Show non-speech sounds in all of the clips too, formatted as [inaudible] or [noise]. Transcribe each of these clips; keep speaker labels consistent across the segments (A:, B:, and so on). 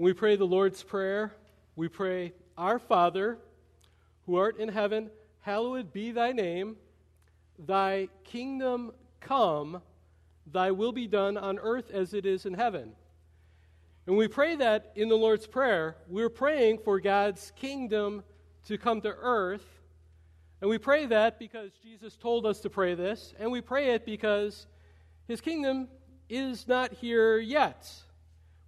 A: When we pray the Lord's Prayer, we pray, Our Father, who art in heaven, hallowed be thy name. Thy kingdom come, thy will be done on earth as it is in heaven. And we pray that in the Lord's Prayer, we're praying for God's kingdom to come to earth. And we pray that because Jesus told us to pray this, and we pray it because his kingdom is not here yet.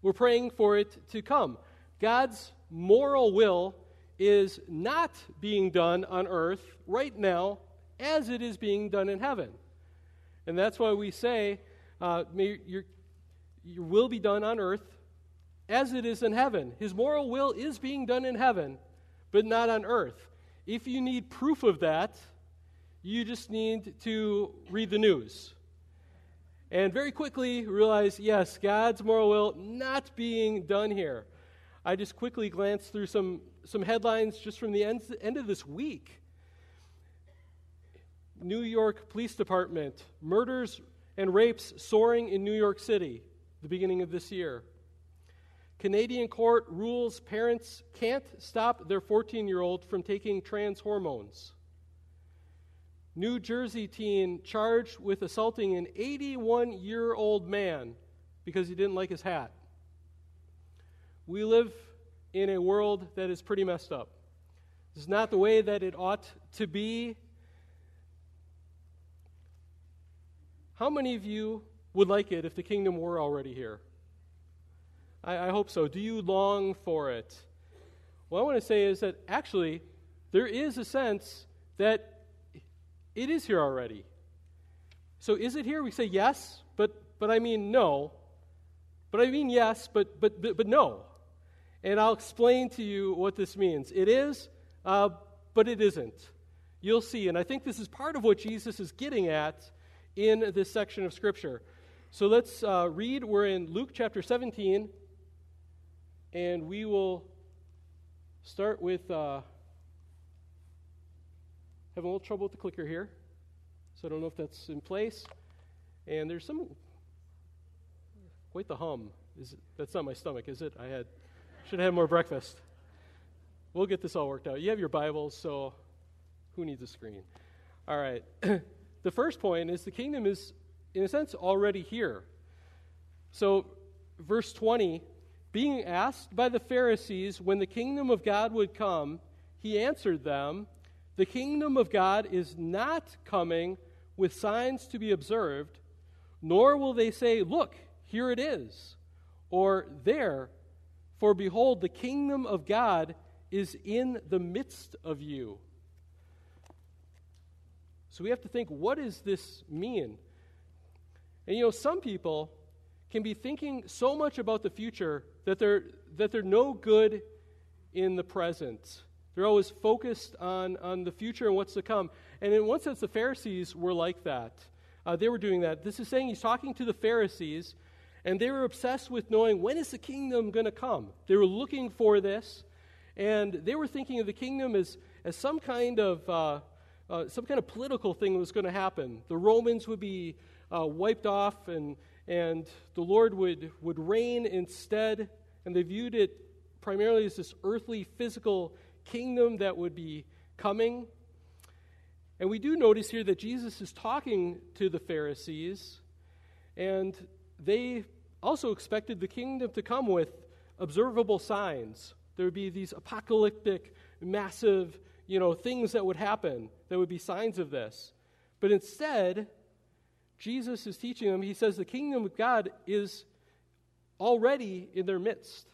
A: We're praying for it to come. God's moral will is not being done on earth right now as it is being done in heaven. And that's why we say, uh, may your, your will be done on earth as it is in heaven. His moral will is being done in heaven, but not on earth. If you need proof of that, you just need to read the news. And very quickly realize yes, God's moral will not being done here. I just quickly glanced through some, some headlines just from the end, end of this week. New York Police Department, murders and rapes soaring in New York City, the beginning of this year. Canadian court rules parents can't stop their 14 year old from taking trans hormones. New Jersey teen charged with assaulting an 81 year old man because he didn't like his hat. We live in a world that is pretty messed up. This is not the way that it ought to be. How many of you would like it if the kingdom were already here? I, I hope so. Do you long for it? What I want to say is that actually, there is a sense that it is here already. So is it here? We say yes, but, but I mean no. But I mean yes, but, but, but, but no. And I'll explain to you what this means. It is, uh, but it isn't. You'll see. And I think this is part of what Jesus is getting at in this section of Scripture. So let's uh, read. We're in Luke chapter 17, and we will start with. Uh, having a little trouble with the clicker here, so I don't know if that's in place. And there's some quite the hum. Is it, that's not my stomach, is it? I had should have had more breakfast. We'll get this all worked out. You have your Bibles, so who needs a screen? All right. [coughs] the first point is the kingdom is, in a sense, already here. So, verse 20 being asked by the Pharisees when the kingdom of God would come, he answered them, The kingdom of God is not coming with signs to be observed, nor will they say, Look, here it is, or there, for behold, the kingdom of God is in the midst of you. So we have to think, what does this mean? And you know, some people can be thinking so much about the future that they're, that they're no good in the present. They're always focused on, on the future and what's to come. And in one sense, the Pharisees were like that. Uh, they were doing that. This is saying he's talking to the Pharisees, and they were obsessed with knowing when is the kingdom going to come. They were looking for this, and they were thinking of the kingdom as, as some kind of uh, uh, some kind of political thing that was going to happen. The Romans would be uh, wiped off, and and the Lord would, would reign instead. And they viewed it primarily as this earthly, physical kingdom that would be coming. And we do notice here that Jesus is talking to the Pharisees, and they also expected the kingdom to come with observable signs. There would be these apocalyptic, massive, you know, things that would happen that would be signs of this. But instead, Jesus is teaching them, he says the kingdom of God is already in their midst,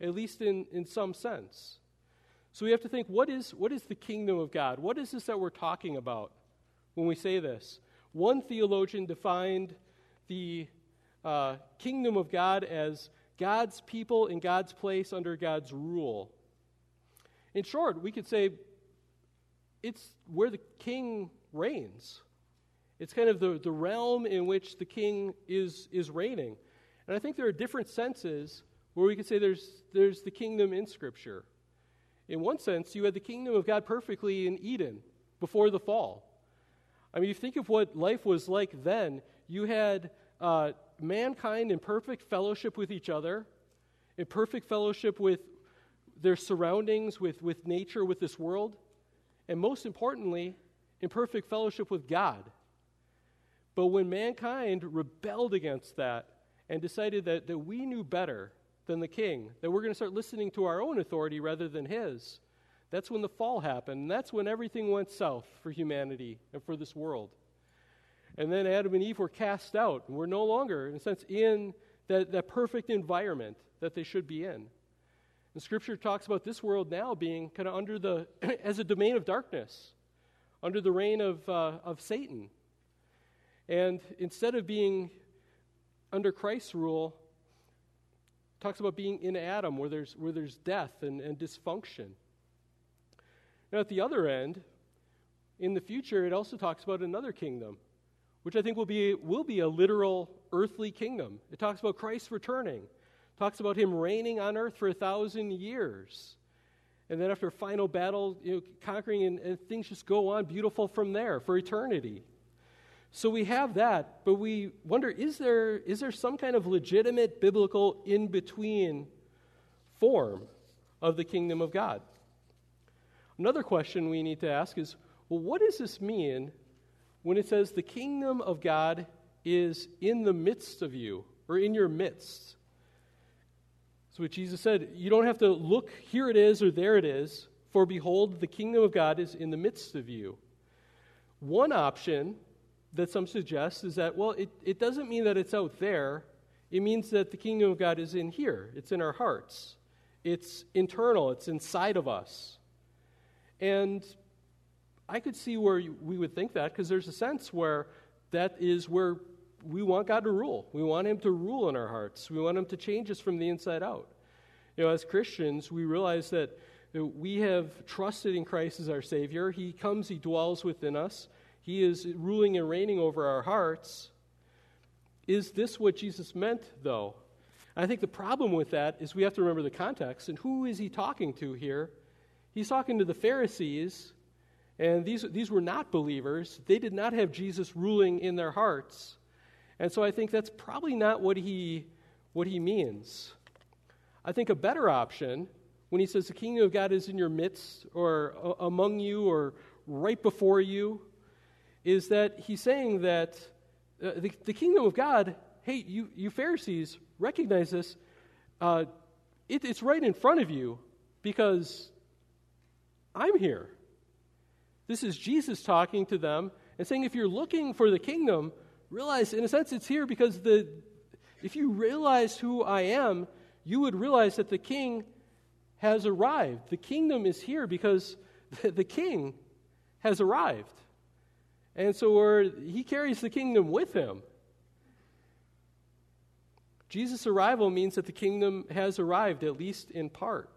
A: at least in, in some sense. So we have to think what is, what is the kingdom of God? What is this that we're talking about when we say this? One theologian defined the uh, kingdom of God as God's people in God's place under God's rule. In short, we could say it's where the king reigns. It's kind of the, the realm in which the king is, is reigning. And I think there are different senses where we could say there's, there's the kingdom in Scripture. In one sense, you had the kingdom of God perfectly in Eden before the fall. I mean, you think of what life was like then. You had uh, mankind in perfect fellowship with each other. in perfect fellowship with their surroundings, with, with nature, with this world, and most importantly, in perfect fellowship with God. But when mankind rebelled against that and decided that, that we knew better than the king, that we're going to start listening to our own authority rather than his, that's when the fall happened. And that's when everything went south for humanity and for this world. And then Adam and Eve were cast out, and we're no longer, in a sense, in that, that perfect environment that they should be in. And Scripture talks about this world now being kind of under the, [clears throat] as a domain of darkness, under the reign of, uh, of Satan. And instead of being under Christ's rule, talks about being in Adam, where there's, where there's death and, and dysfunction. Now, at the other end, in the future, it also talks about another kingdom, which I think will be, will be a literal earthly kingdom. It talks about Christ returning, it talks about him reigning on earth for a thousand years. And then after a final battle, you know, conquering, and, and things just go on beautiful from there for eternity. So we have that, but we wonder is there, is there some kind of legitimate biblical in between form of the kingdom of God? Another question we need to ask is well, what does this mean when it says the kingdom of God is in the midst of you or in your midst? So, what Jesus said, you don't have to look, here it is or there it is, for behold, the kingdom of God is in the midst of you. One option that some suggest is that, well, it, it doesn't mean that it's out there. It means that the kingdom of God is in here, it's in our hearts, it's internal, it's inside of us. And I could see where we would think that because there's a sense where that is where we want God to rule. We want Him to rule in our hearts. We want Him to change us from the inside out. You know, as Christians, we realize that we have trusted in Christ as our Savior. He comes, He dwells within us. He is ruling and reigning over our hearts. Is this what Jesus meant, though? I think the problem with that is we have to remember the context. And who is he talking to here? He's talking to the Pharisees, and these, these were not believers. They did not have Jesus ruling in their hearts. And so I think that's probably not what he, what he means. I think a better option, when he says the kingdom of God is in your midst, or among you, or right before you, is that he's saying that uh, the, the, kingdom of God, hey, you, you Pharisees, recognize this. Uh, it, it's right in front of you because I'm here. This is Jesus talking to them and saying, if you're looking for the kingdom, realize, in a sense, it's here because the, if you realize who I am, you would realize that the king has arrived. The kingdom is here because the, [laughs] the king has arrived. And so he carries the kingdom with him. Jesus' arrival means that the kingdom has arrived, at least in part.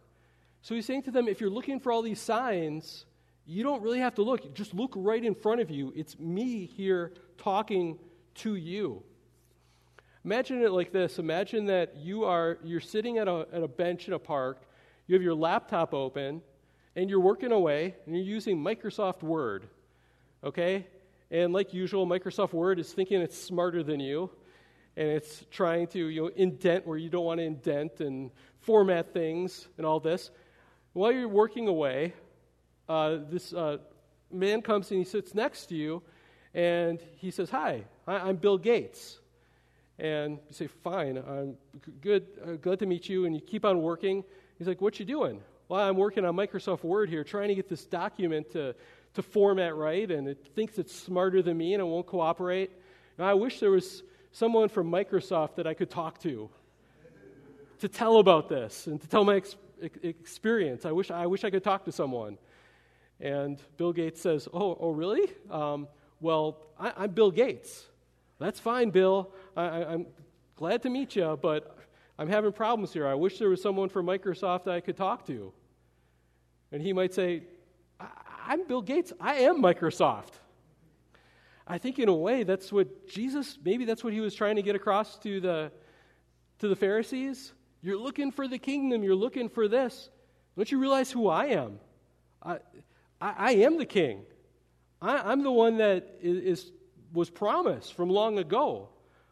A: So he's saying to them, if you're looking for all these signs, you don't really have to look. Just look right in front of you. It's me here talking to you. Imagine it like this. Imagine that you are you're sitting at a, at a bench in a park, you have your laptop open, and you're working away, and you're using Microsoft Word. Okay? And like usual, Microsoft Word is thinking it's smarter than you, and it's trying to you know, indent where you don't want to indent and format things and all this. While you're working away, uh, this uh, man comes and he sits next to you, and he says, "Hi, I'm Bill Gates." And you say, "Fine, I'm good. Uh, glad to meet you." And you keep on working. He's like, "What you doing?" Well, I'm working on Microsoft Word here, trying to get this document to to format right, and it thinks it's smarter than me and it won't cooperate. And I wish there was someone from Microsoft that I could talk to to tell about this and to tell my ex- experience. I wish, I wish I could talk to someone. And Bill Gates says, Oh, oh really? Um, well, I, am Bill Gates. That's fine, Bill. I, I'm glad to meet you, but I'm having problems here. I wish there was someone from Microsoft that I could talk to. And he might say, I'm Bill Gates. I am Microsoft. I think in a way that's what Jesus, maybe that's what he was trying to get across to the, to the Pharisees. You're looking for the kingdom, you're looking for this. Don't you realize who I am? I, I, I am the king. I, am the one that is, is, was promised from long ago.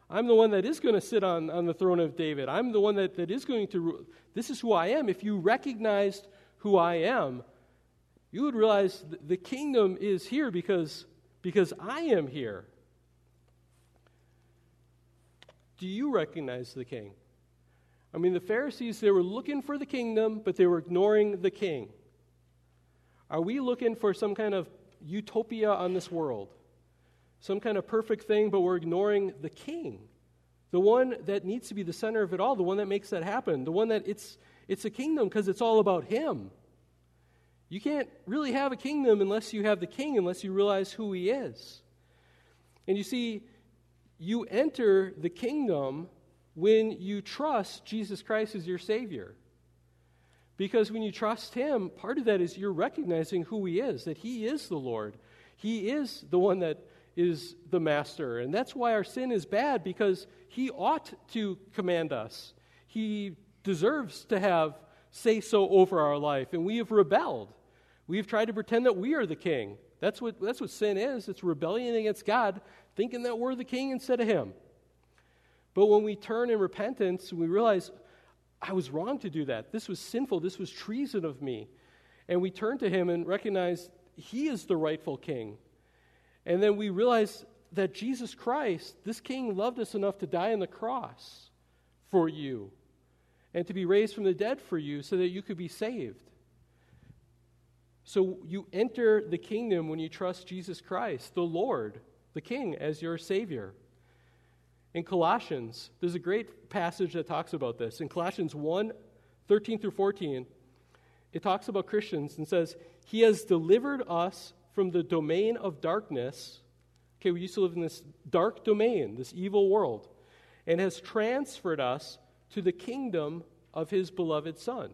A: I'm the one that is going to sit on, on the throne of David. I'm the one that, that is going to rule. This is who I am. If you recognized who I am, you would realize the kingdom is here because, because I am here. Do you recognize the king? I mean, the Pharisees, they were looking for the kingdom, but they were ignoring the king. Are we looking for some kind of utopia on this world? Some kind of perfect thing, but we're ignoring the king? The one that needs to be the center of it all, the one that makes that happen, the one that it's, it's a kingdom because it's all about him. You can't really have a kingdom unless you have the king, unless you realize who he is. And you see, you enter the kingdom when you trust Jesus Christ as your Savior. Because when you trust Him, part of that is you're recognizing who He is, that He is the Lord. He is the one that is the Master. And that's why our sin is bad, because He ought to command us. He deserves to have say so over our life, and we have rebelled. We've tried to pretend that we are the king. That's what, that's what sin is it's rebellion against God, thinking that we're the king instead of Him. But when we turn in repentance, we realize, I was wrong to do that. This was sinful. This was treason of me. And we turn to him and recognize he is the rightful king. And then we realize that Jesus Christ, this king, loved us enough to die on the cross for you and to be raised from the dead for you so that you could be saved. So you enter the kingdom when you trust Jesus Christ, the Lord, the King, as your Savior. In Colossians, there's a great passage that talks about this. In Colossians 1 13 through 14, it talks about Christians and says, He has delivered us from the domain of darkness. Okay, we used to live in this dark domain, this evil world, and has transferred us to the kingdom of His beloved Son.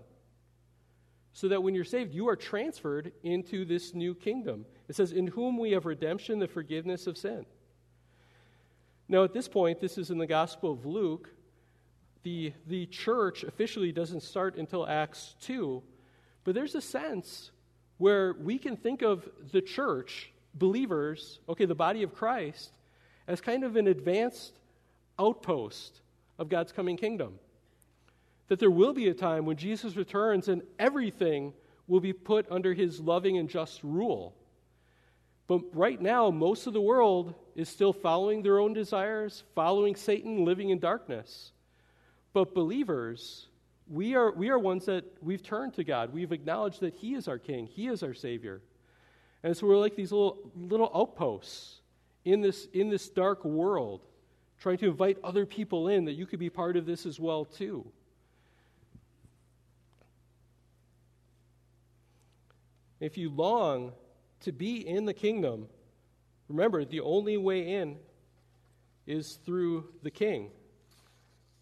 A: So that when you're saved, you are transferred into this new kingdom. It says, In whom we have redemption, the forgiveness of sin. Now, at this point, this is in the Gospel of Luke. The, the church officially doesn't start until Acts 2, but there's a sense where we can think of the church, believers, okay, the body of Christ, as kind of an advanced outpost of God's coming kingdom. That there will be a time when Jesus returns and everything will be put under his loving and just rule. But right now, most of the world is still following their own desires, following Satan, living in darkness. But believers, we are, we are ones that we've turned to God. We've acknowledged that He is our King, He is our Savior. And so we're like these little, little outposts in this, in this dark world, trying to invite other people in that you could be part of this as well, too. If you long to be in the kingdom, remember, the only way in is through the king.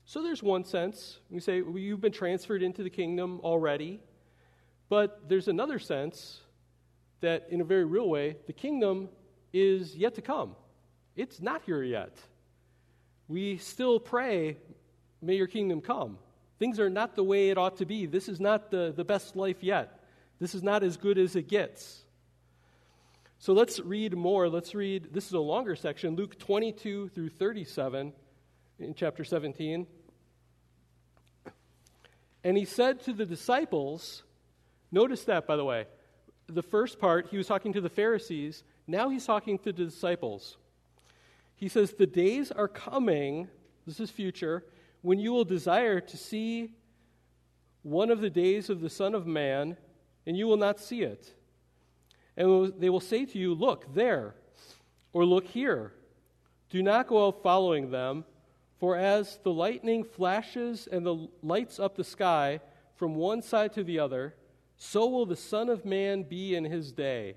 A: So there's one sense. We say, well, you've been transferred into the kingdom already. But there's another sense that, in a very real way, the kingdom is yet to come. It's not here yet. We still pray, may your kingdom come. Things are not the way it ought to be. This is not the, the best life yet. This is not as good as it gets. So let's read more. Let's read, this is a longer section, Luke 22 through 37 in chapter 17. And he said to the disciples, notice that, by the way. The first part, he was talking to the Pharisees. Now he's talking to the disciples. He says, The days are coming, this is future, when you will desire to see one of the days of the Son of Man, and you will not see it and they will say to you, Look there, or look here. Do not go out following them, for as the lightning flashes and the lights up the sky from one side to the other, so will the Son of Man be in his day.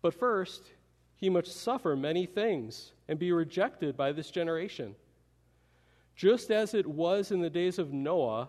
A: But first, he must suffer many things and be rejected by this generation. Just as it was in the days of Noah,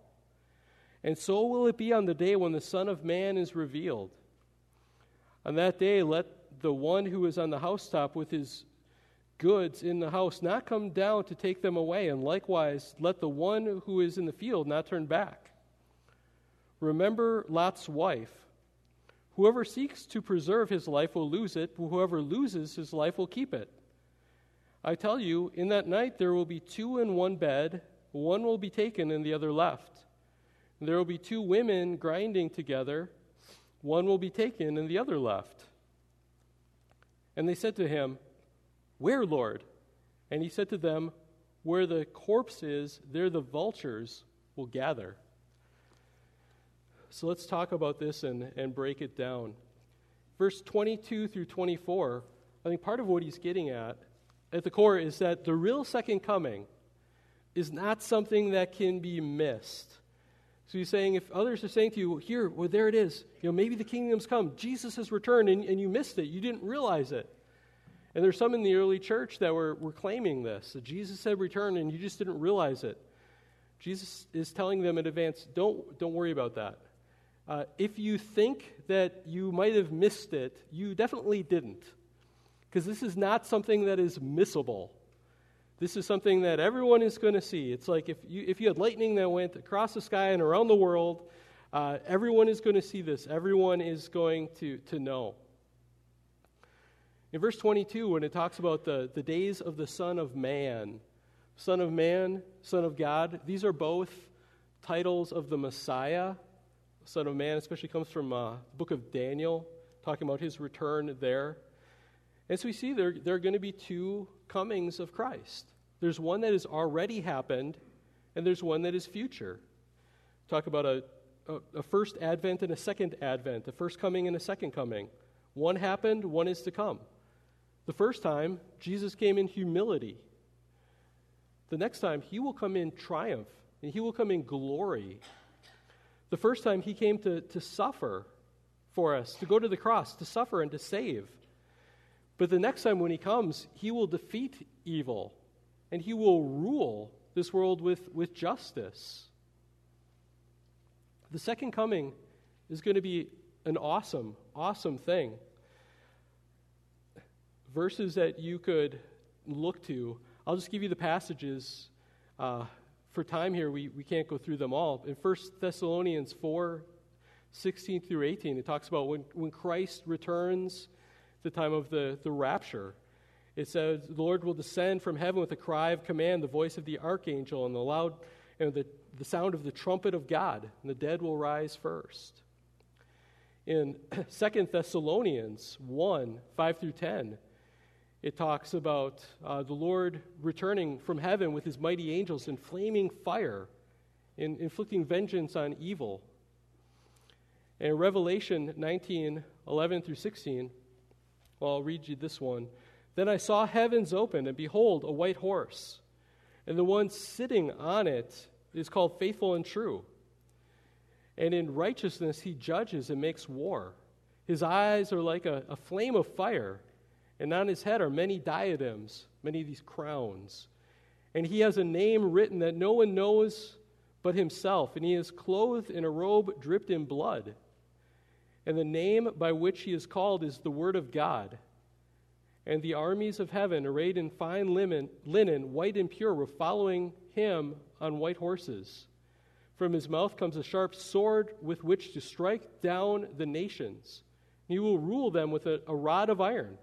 A: And so will it be on the day when the Son of Man is revealed. On that day, let the one who is on the housetop with his goods in the house not come down to take them away, and likewise let the one who is in the field not turn back. Remember Lot's wife. Whoever seeks to preserve his life will lose it, but whoever loses his life will keep it. I tell you, in that night there will be two in one bed, one will be taken and the other left. There will be two women grinding together, one will be taken and the other left. And they said to him, Where, Lord? And he said to them, Where the corpse is, there the vultures will gather. So let's talk about this and, and break it down. Verse 22 through 24, I think part of what he's getting at, at the core, is that the real second coming is not something that can be missed. So he's saying, if others are saying to you, here, well, there it is, you know, maybe the kingdom's come, Jesus has returned, and, and you missed it, you didn't realize it. And there's some in the early church that were, were claiming this, that Jesus had returned and you just didn't realize it. Jesus is telling them in advance, don't, don't worry about that. Uh, if you think that you might have missed it, you definitely didn't. Because this is not something that is missable. This is something that everyone is going to see. It's like if you, if you had lightning that went across the sky and around the world, uh, everyone is going to see this. Everyone is going to, to know. In verse 22, when it talks about the, the days of the Son of Man, Son of Man, Son of God, these are both titles of the Messiah. Son of Man, especially comes from uh, the book of Daniel, talking about his return there. And so we see there, there are going to be two comings of Christ. There's one that has already happened, and there's one that is future. Talk about a, a, a first advent and a second advent, a first coming and a second coming. One happened, one is to come. The first time, Jesus came in humility. The next time, he will come in triumph, and he will come in glory. The first time, he came to, to suffer for us, to go to the cross, to suffer and to save. But the next time when he comes, he will defeat evil and he will rule this world with, with justice. The second coming is going to be an awesome, awesome thing. Verses that you could look to. I'll just give you the passages. Uh, for time here, we, we can't go through them all. In 1 Thessalonians 4 16 through 18, it talks about when, when Christ returns the time of the, the rapture. It says, The Lord will descend from heaven with a cry of command, the voice of the archangel, and the loud and the, the sound of the trumpet of God, and the dead will rise first. In [clears throat] 2 Thessalonians 1 5 through 10, it talks about uh, the Lord returning from heaven with his mighty angels in flaming fire, in, inflicting vengeance on evil. And Revelation 19 11 through 16, well, I'll read you this one. Then I saw heavens open, and behold, a white horse. And the one sitting on it is called Faithful and True. And in righteousness he judges and makes war. His eyes are like a, a flame of fire, and on his head are many diadems, many of these crowns. And he has a name written that no one knows but himself, and he is clothed in a robe dripped in blood. And the name by which he is called is the Word of God. And the armies of heaven, arrayed in fine linen, linen, white and pure, were following him on white horses. From his mouth comes a sharp sword with which to strike down the nations. And he will rule them with a, a rod of iron.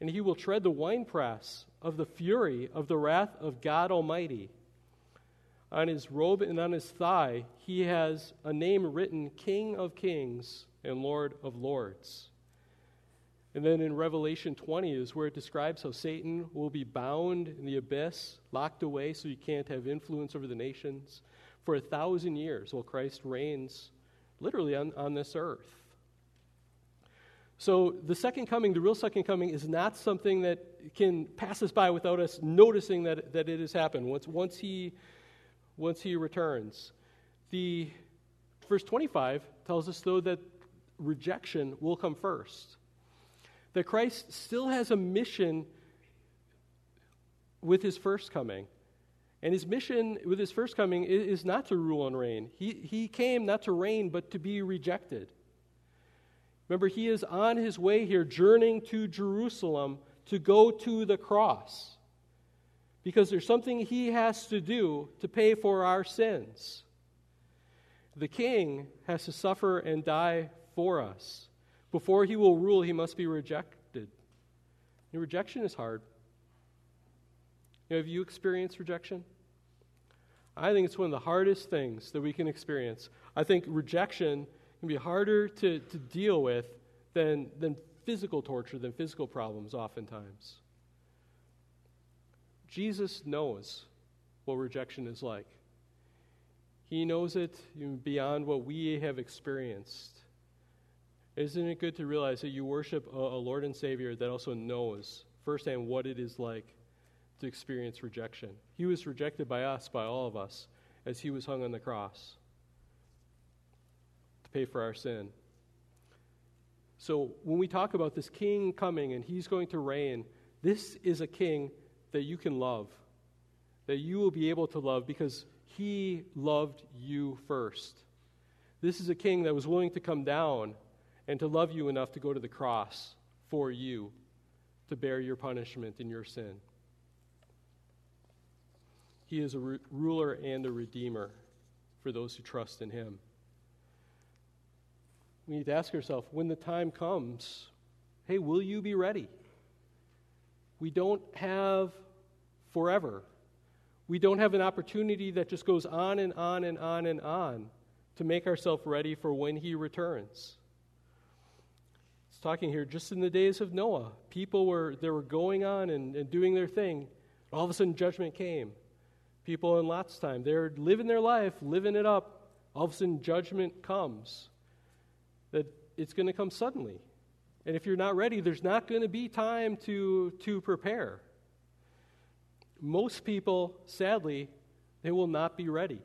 A: And he will tread the winepress of the fury of the wrath of God Almighty. On his robe and on his thigh, he has a name written King of Kings and Lord of Lords. And then in Revelation 20 is where it describes how Satan will be bound in the abyss, locked away so he can't have influence over the nations for a thousand years while Christ reigns literally on, on this earth. So the second coming, the real second coming, is not something that can pass us by without us noticing that, that it has happened once, once, he, once he returns. The verse 25 tells us, though, that rejection will come first. That Christ still has a mission with his first coming. And his mission with his first coming is not to rule and reign. He, he came not to reign, but to be rejected. Remember, he is on his way here, journeying to Jerusalem to go to the cross. Because there's something he has to do to pay for our sins. The king has to suffer and die for us. Before he will rule, he must be rejected. And rejection is hard. You know, have you experienced rejection? I think it's one of the hardest things that we can experience. I think rejection can be harder to, to deal with than, than physical torture, than physical problems, oftentimes. Jesus knows what rejection is like. He knows it beyond what we have experienced. Isn't it good to realize that you worship a, a Lord and Savior that also knows firsthand what it is like to experience rejection. He was rejected by us, by all of us, as he was hung on the cross to pay for our sin. So when we talk about this king coming and he's going to reign, this is a king that you can love, that you will be able to love because he loved you first. This is a king that was willing to come down and to love you enough to go to the cross for you, to bear your punishment and your sin. He is a ru- ruler and a redeemer for those who trust in him. We need to ask ourselves when the time comes, hey, will you be ready? We don't have forever. We don't have an opportunity that just goes on and on and on and on to make ourselves ready for when he returns. Talking here just in the days of Noah. People were they were going on and, and doing their thing. All of a sudden judgment came people in Lot's time. They're living their life, living it up. All of a sudden, judgment comes. That it's going to come suddenly. And if you're not ready, there's not going to be time to, to prepare. Most people, sadly, they will not be ready.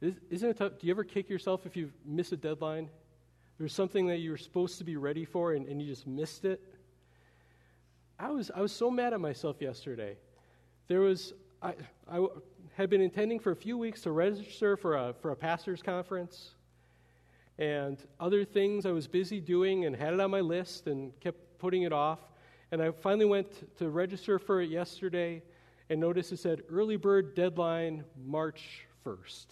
A: Isn't it tough? Do you ever kick yourself if you miss a deadline? There's something that you were supposed to be ready for and, and you just missed it. I was, I was so mad at myself yesterday. There was, I, I had been intending for a few weeks to register for a, for a pastor's conference and other things I was busy doing and had it on my list and kept putting it off. And I finally went to register for it yesterday and noticed it said early bird deadline March 1st.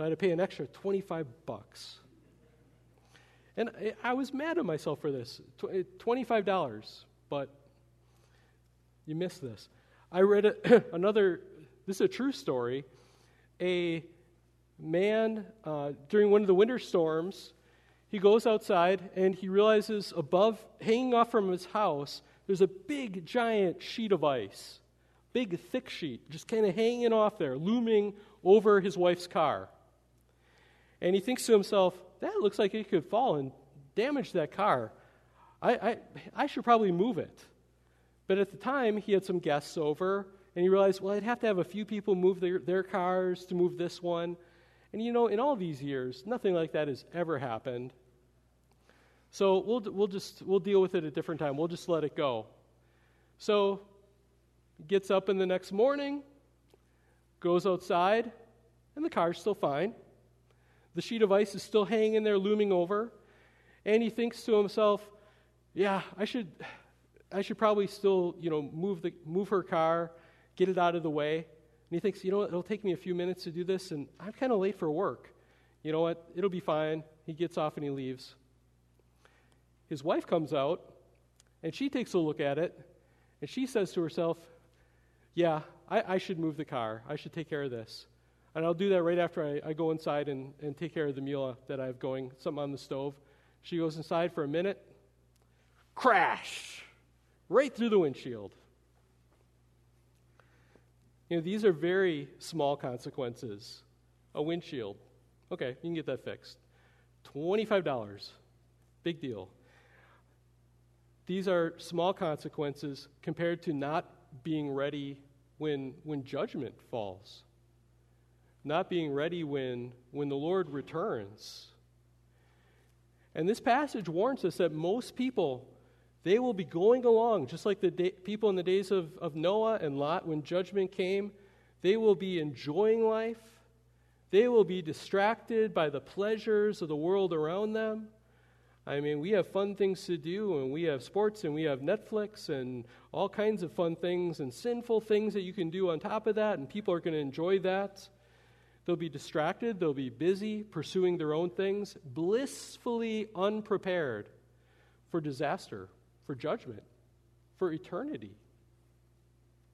A: I had to pay an extra 25 bucks. And I, I was mad at myself for this $25, but you missed this. I read a, [coughs] another, this is a true story. A man, uh, during one of the winter storms, he goes outside and he realizes above, hanging off from his house, there's a big, giant sheet of ice. Big, thick sheet, just kind of hanging off there, looming over his wife's car. And he thinks to himself, that looks like it could fall and damage that car. I, I, I should probably move it. But at the time, he had some guests over, and he realized, well, I'd have to have a few people move their, their cars to move this one. And you know, in all these years, nothing like that has ever happened. So we'll, we'll just we'll deal with it at a different time. We'll just let it go. So gets up in the next morning, goes outside, and the car's still fine. The sheet of ice is still hanging there, looming over, and he thinks to himself, "Yeah, I should I should probably still, you know, move, the, move her car, get it out of the way. And he thinks, you know what, it'll take me a few minutes to do this, and I'm kind of late for work. You know what, it'll be fine. He gets off and he leaves. His wife comes out, and she takes a look at it, and she says to herself, yeah, I, I should move the car. I should take care of this. And I'll do that right after I, I go inside and, and take care of the meal uh, that I have going, something on the stove. She goes inside for a minute. Crash! right through the windshield. You know, these are very small consequences. A windshield. Okay, you can get that fixed. $25. Big deal. These are small consequences compared to not being ready when, when judgment falls, not being ready when, when the Lord returns. And this passage warns us that most people They will be going along, just like the day, people in the days of, of Noah and Lot when judgment came. They will be enjoying life. They will be distracted by the pleasures of the world around them. I mean, we have fun things to do, and we have sports, and we have Netflix, and all kinds of fun things, and sinful things that you can do on top of that, and people are going to enjoy that. They'll be distracted, they'll be busy pursuing their own things, blissfully unprepared for disaster, for judgment, for eternity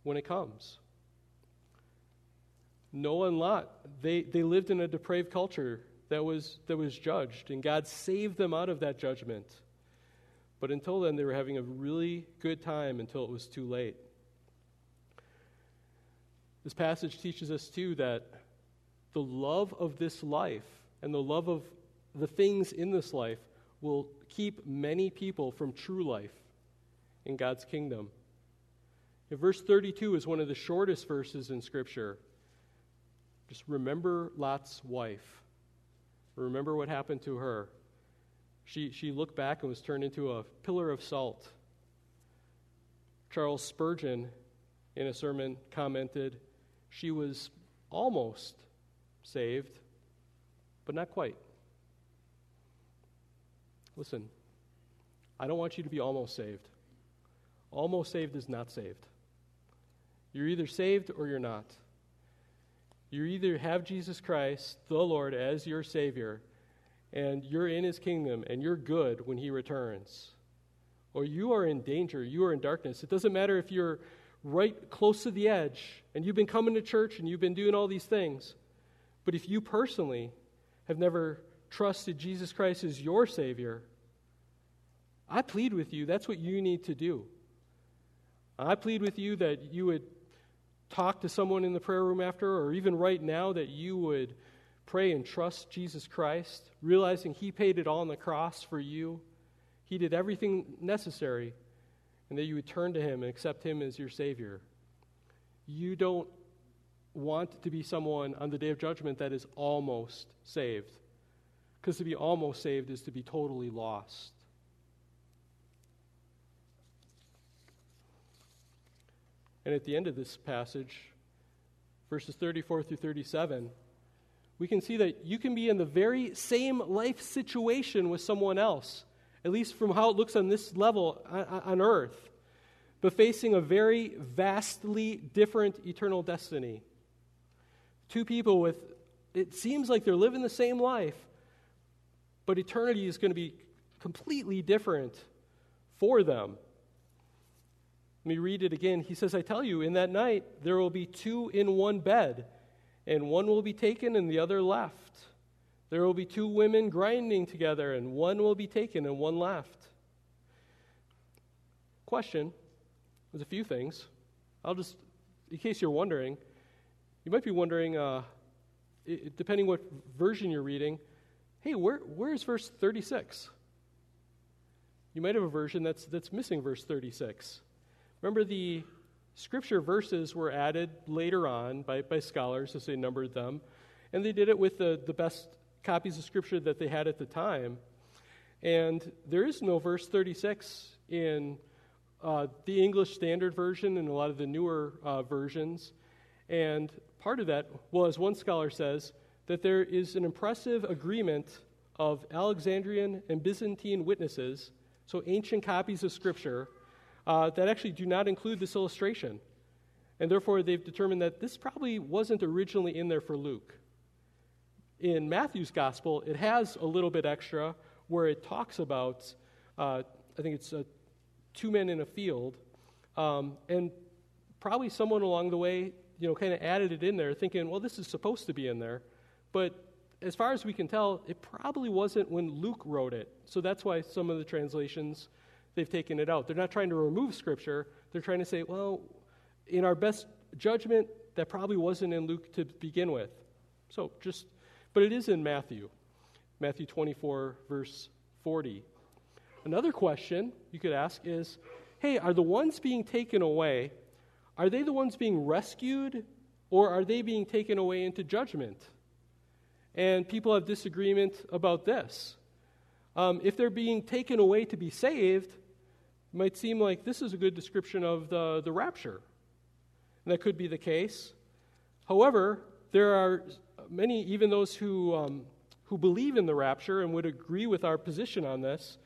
A: when it comes. Noah and Lot, they, they lived in a depraved culture that was, that was judged, and God saved them out of that judgment. But until then, they were having a really good time until it was too late. This passage teaches us, too, that the love of this life and the love of the things in this life will keep many people from true life in God's kingdom. And verse 32 is one of the shortest verses in Scripture. Just remember Lot's wife. Remember what happened to her. She, she looked back and was turned into a pillar of salt. Charles Spurgeon, in a sermon, commented, She was almost saved, but not quite. Listen, I don't want you to be almost saved. Almost saved is not saved. You're either saved or you're not. You either have Jesus Christ, the Lord, as your Savior, and you're in His kingdom and you're good when He returns, or you are in danger, you are in darkness. It doesn't matter if you're right close to the edge and you've been coming to church and you've been doing all these things, but if you personally have never trusted Jesus Christ as your Savior, I plead with you, that's what you need to do. I plead with you that you would talk to someone in the prayer room after, or even right now, that you would pray and trust Jesus Christ, realizing He paid it all on the cross for you. He did everything necessary, and that you would turn to Him and accept Him as your Savior. You don't want to be someone on the day of judgment that is almost saved. Because to be almost saved is to be totally lost. And at the end of this passage, verses 34 through 37, we can see that you can be in the very same life situation with someone else, at least from how it looks on this level on earth, but facing a very vastly different eternal destiny. Two people with, it seems like they're living the same life, but eternity is going to be completely different for them. Let me read it again. He says, I tell you, in that night there will be two in one bed, and one will be taken and the other left. There will be two women grinding together, and one will be taken and one left. Question There's a few things. I'll just, in case you're wondering, you might be wondering, uh, it, depending what version you're reading, hey, where, where's verse 36? You might have a version that's, that's missing verse 36. Remember, the scripture verses were added later on by, by scholars as they numbered them, and they did it with the, the best copies of scripture that they had at the time. And there is no verse 36 in uh, the English Standard Version and a lot of the newer uh, versions. And part of that, was, one scholar says, that there is an impressive agreement of Alexandrian and Byzantine witnesses, so ancient copies of Scripture, uh, that actually do not include this illustration. And therefore, they've determined that this probably wasn't originally in there for Luke. In Matthew's gospel, it has a little bit extra where it talks about, uh, I think it's uh, two men in a field, um, and probably someone along the way, you know, kind of added it in there, thinking, well, this is supposed to be in there. But as far as we can tell, it probably wasn't when Luke wrote it. So that's why some of the translations they've taken it out. They're not trying to remove Scripture. They're trying to say, well, in our best judgment, that probably wasn't in Luke to begin with. So just, but it is in Matthew, Matthew 24, verse 40. Another question you could ask is, hey, are the ones being taken away, are they the ones being rescued, or are they being taken away into judgment? And people have disagreement about this. Um, if they're being taken away to be saved, it might seem like this is a good description of the, the rapture. And that could be the case. However, there are many, even those who, um, who believe in the rapture and would agree with our position on this,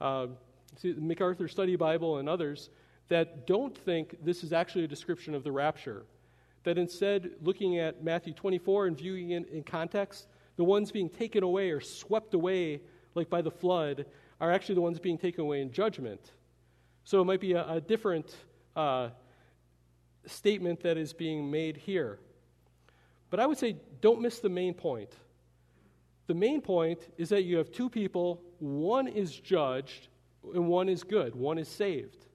A: uh, MacArthur Study Bible and others, that don't think this is actually a description of the rapture. That instead, looking at Matthew 24 and viewing it in context, the ones being taken away or swept away, like by the flood, are actually the ones being taken away in judgment. So it might be a, a different uh, statement that is being made here. But I would say don't miss the main point. The main point is that you have two people, one is judged and one is good, one is saved.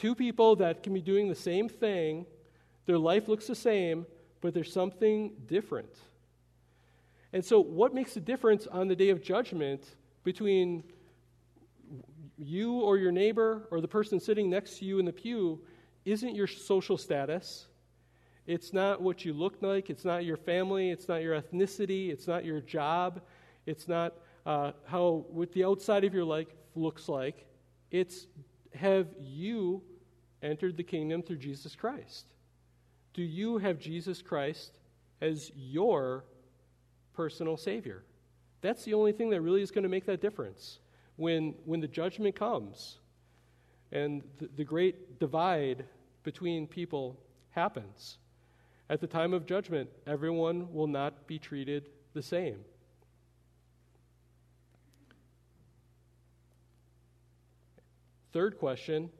A: Two people that can be doing the same thing, their life looks the same, but there's something different. And so, what makes the difference on the day of judgment between you or your neighbor or the person sitting next to you in the pew isn't your social status. It's not what you look like. It's not your family. It's not your ethnicity. It's not your job. It's not uh, how what the outside of your life looks like. It's have you entered the kingdom through Jesus Christ? Do you have Jesus Christ as your personal Savior? That's the only thing that really is going to make that difference when, when the judgment comes and the, the great divide between people happens. At the time of judgment, everyone will not be treated the same. Third question,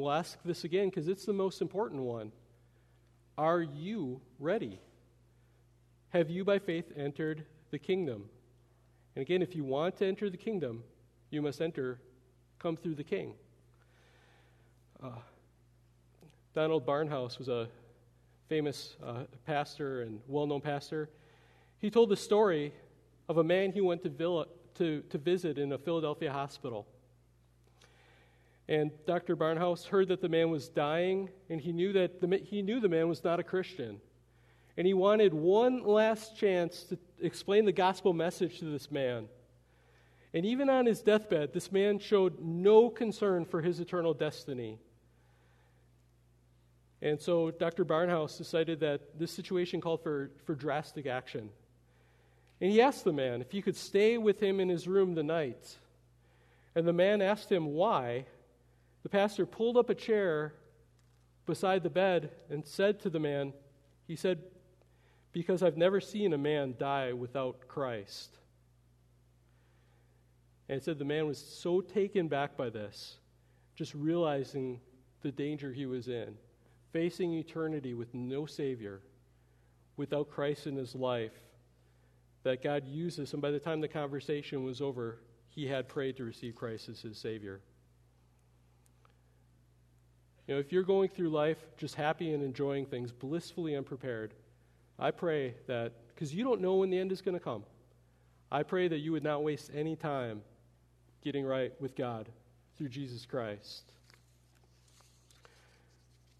A: we'll ask this again because it's the most important one. Are you ready? Have you by faith entered the kingdom? And again, if you want to enter the kingdom, you must enter, come through the king. Uh, Donald Barnhouse was a famous uh, pastor and well known pastor. He told the story of a man he went to, villa, to, to visit in a Philadelphia hospital. And Dr. Barnhouse heard that the man was dying, and he knew that the, he knew the man was not a Christian. And he wanted one last chance to explain the gospel message to this man. And even on his deathbed, this man showed no concern for his eternal destiny. And so Dr. Barnhouse decided that this situation called for, for drastic action. And he asked the man if he could stay with him in his room the night. And the man asked him why. The pastor pulled up a chair beside the bed and said to the man, he said, Because I've never seen a man die without Christ. And said the man was so taken back by this, just realizing the danger he was in, facing eternity with no Savior, without Christ in his life, that God uses. And by the time the conversation was over, he had prayed to receive Christ as his Savior. You know, if you're going through life just happy and enjoying things, blissfully unprepared, I pray that, because you don't know when the end is going to come, I pray that you would not waste any time getting right with God through Jesus Christ.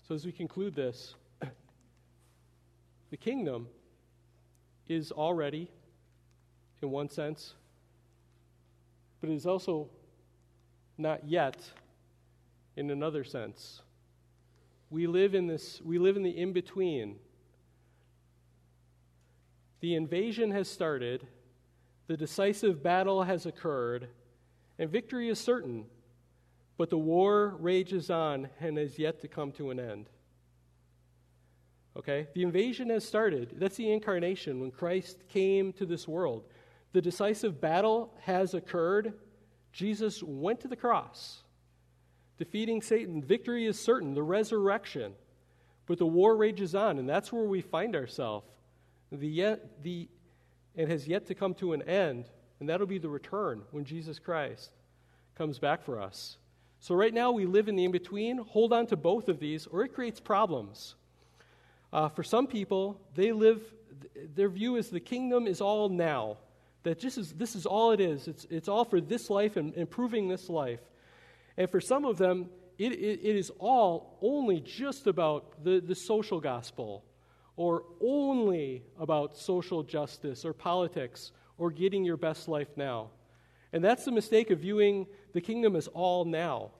A: So, as we conclude this, [clears throat] the kingdom is already, in one sense, but it is also not yet in another sense. We live in this, we live in the in between. The invasion has started, the decisive battle has occurred, and victory is certain, but the war rages on and has yet to come to an end. Okay? The invasion has started. That's the incarnation when Christ came to this world. The decisive battle has occurred. Jesus went to the cross defeating Satan. Victory is certain, the resurrection. But the war rages on, and that's where we find ourselves. The yet, the, it has yet to come to an end, and that'll be the return when Jesus Christ comes back for us. So, right now, we live in the in between. Hold on to both of these, or it creates problems. Uh, for some people, they live, their view is the kingdom is all now. That just is, this is all it is. It's, it's all for this life and improving this life. And for some of them, it, it, it is all only just about the, the social gospel or only about social justice or politics or getting your best life now. And that's the mistake of viewing the kingdom as all now.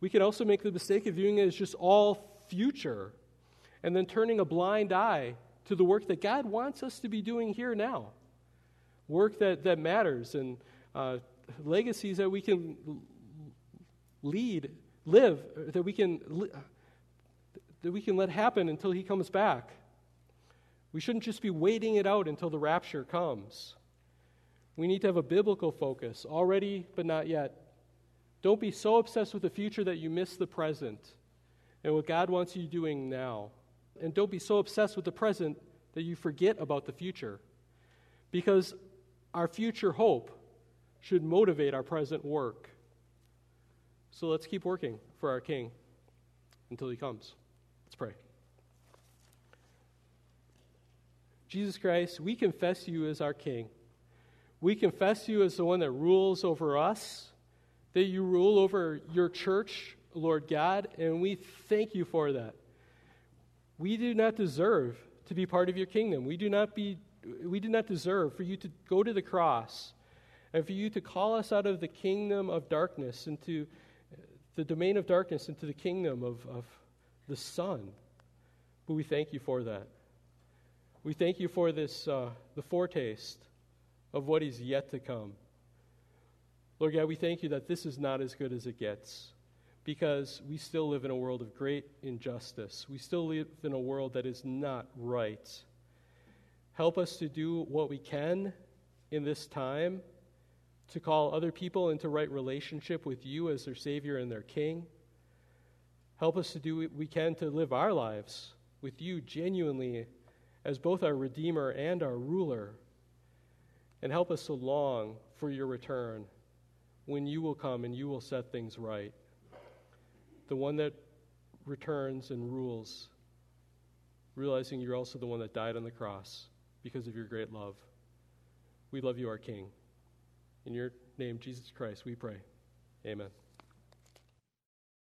A: We can also make the mistake of viewing it as just all future and then turning a blind eye to the work that God wants us to be doing here now. Work that, that matters and uh, legacies that we can lead, live, that we can that we can let happen until he comes back. We shouldn't just be waiting it out until the rapture comes. We need to have a biblical focus, already but not yet. Don't be so obsessed with the future that you miss the present and what God wants you doing now. And don't be so obsessed with the present that you forget about the future. Because our future hope should motivate our present work. So let's keep working for our King until he comes. Let's pray. Jesus Christ, we confess you as our King. We confess you as the one that rules over us, that you rule over your church, Lord God, and we thank you for that. We do not deserve to be part of your kingdom. We do not, be, we do not deserve for you to go to the cross and for you to call us out of the kingdom of darkness into the domain of darkness into the kingdom of, of the Son. But we thank you for that. We thank you for this, uh, the foretaste of what is yet to come. Lord God, we thank you that this is not as good as it gets because we still live in a world of great injustice. We still live in a world that is not right. Help us to do what we can in this time to call other people into right relationship with you as their Savior and their King. Help us to do what we can to live our lives with you genuinely as both our Redeemer and our ruler. And help us to long for your return when you will come and you will set things right. The one that returns and rules, realizing you're also the one that died on the cross because of your great love. We love you, our King. In your name, Jesus Christ, we pray. Amen.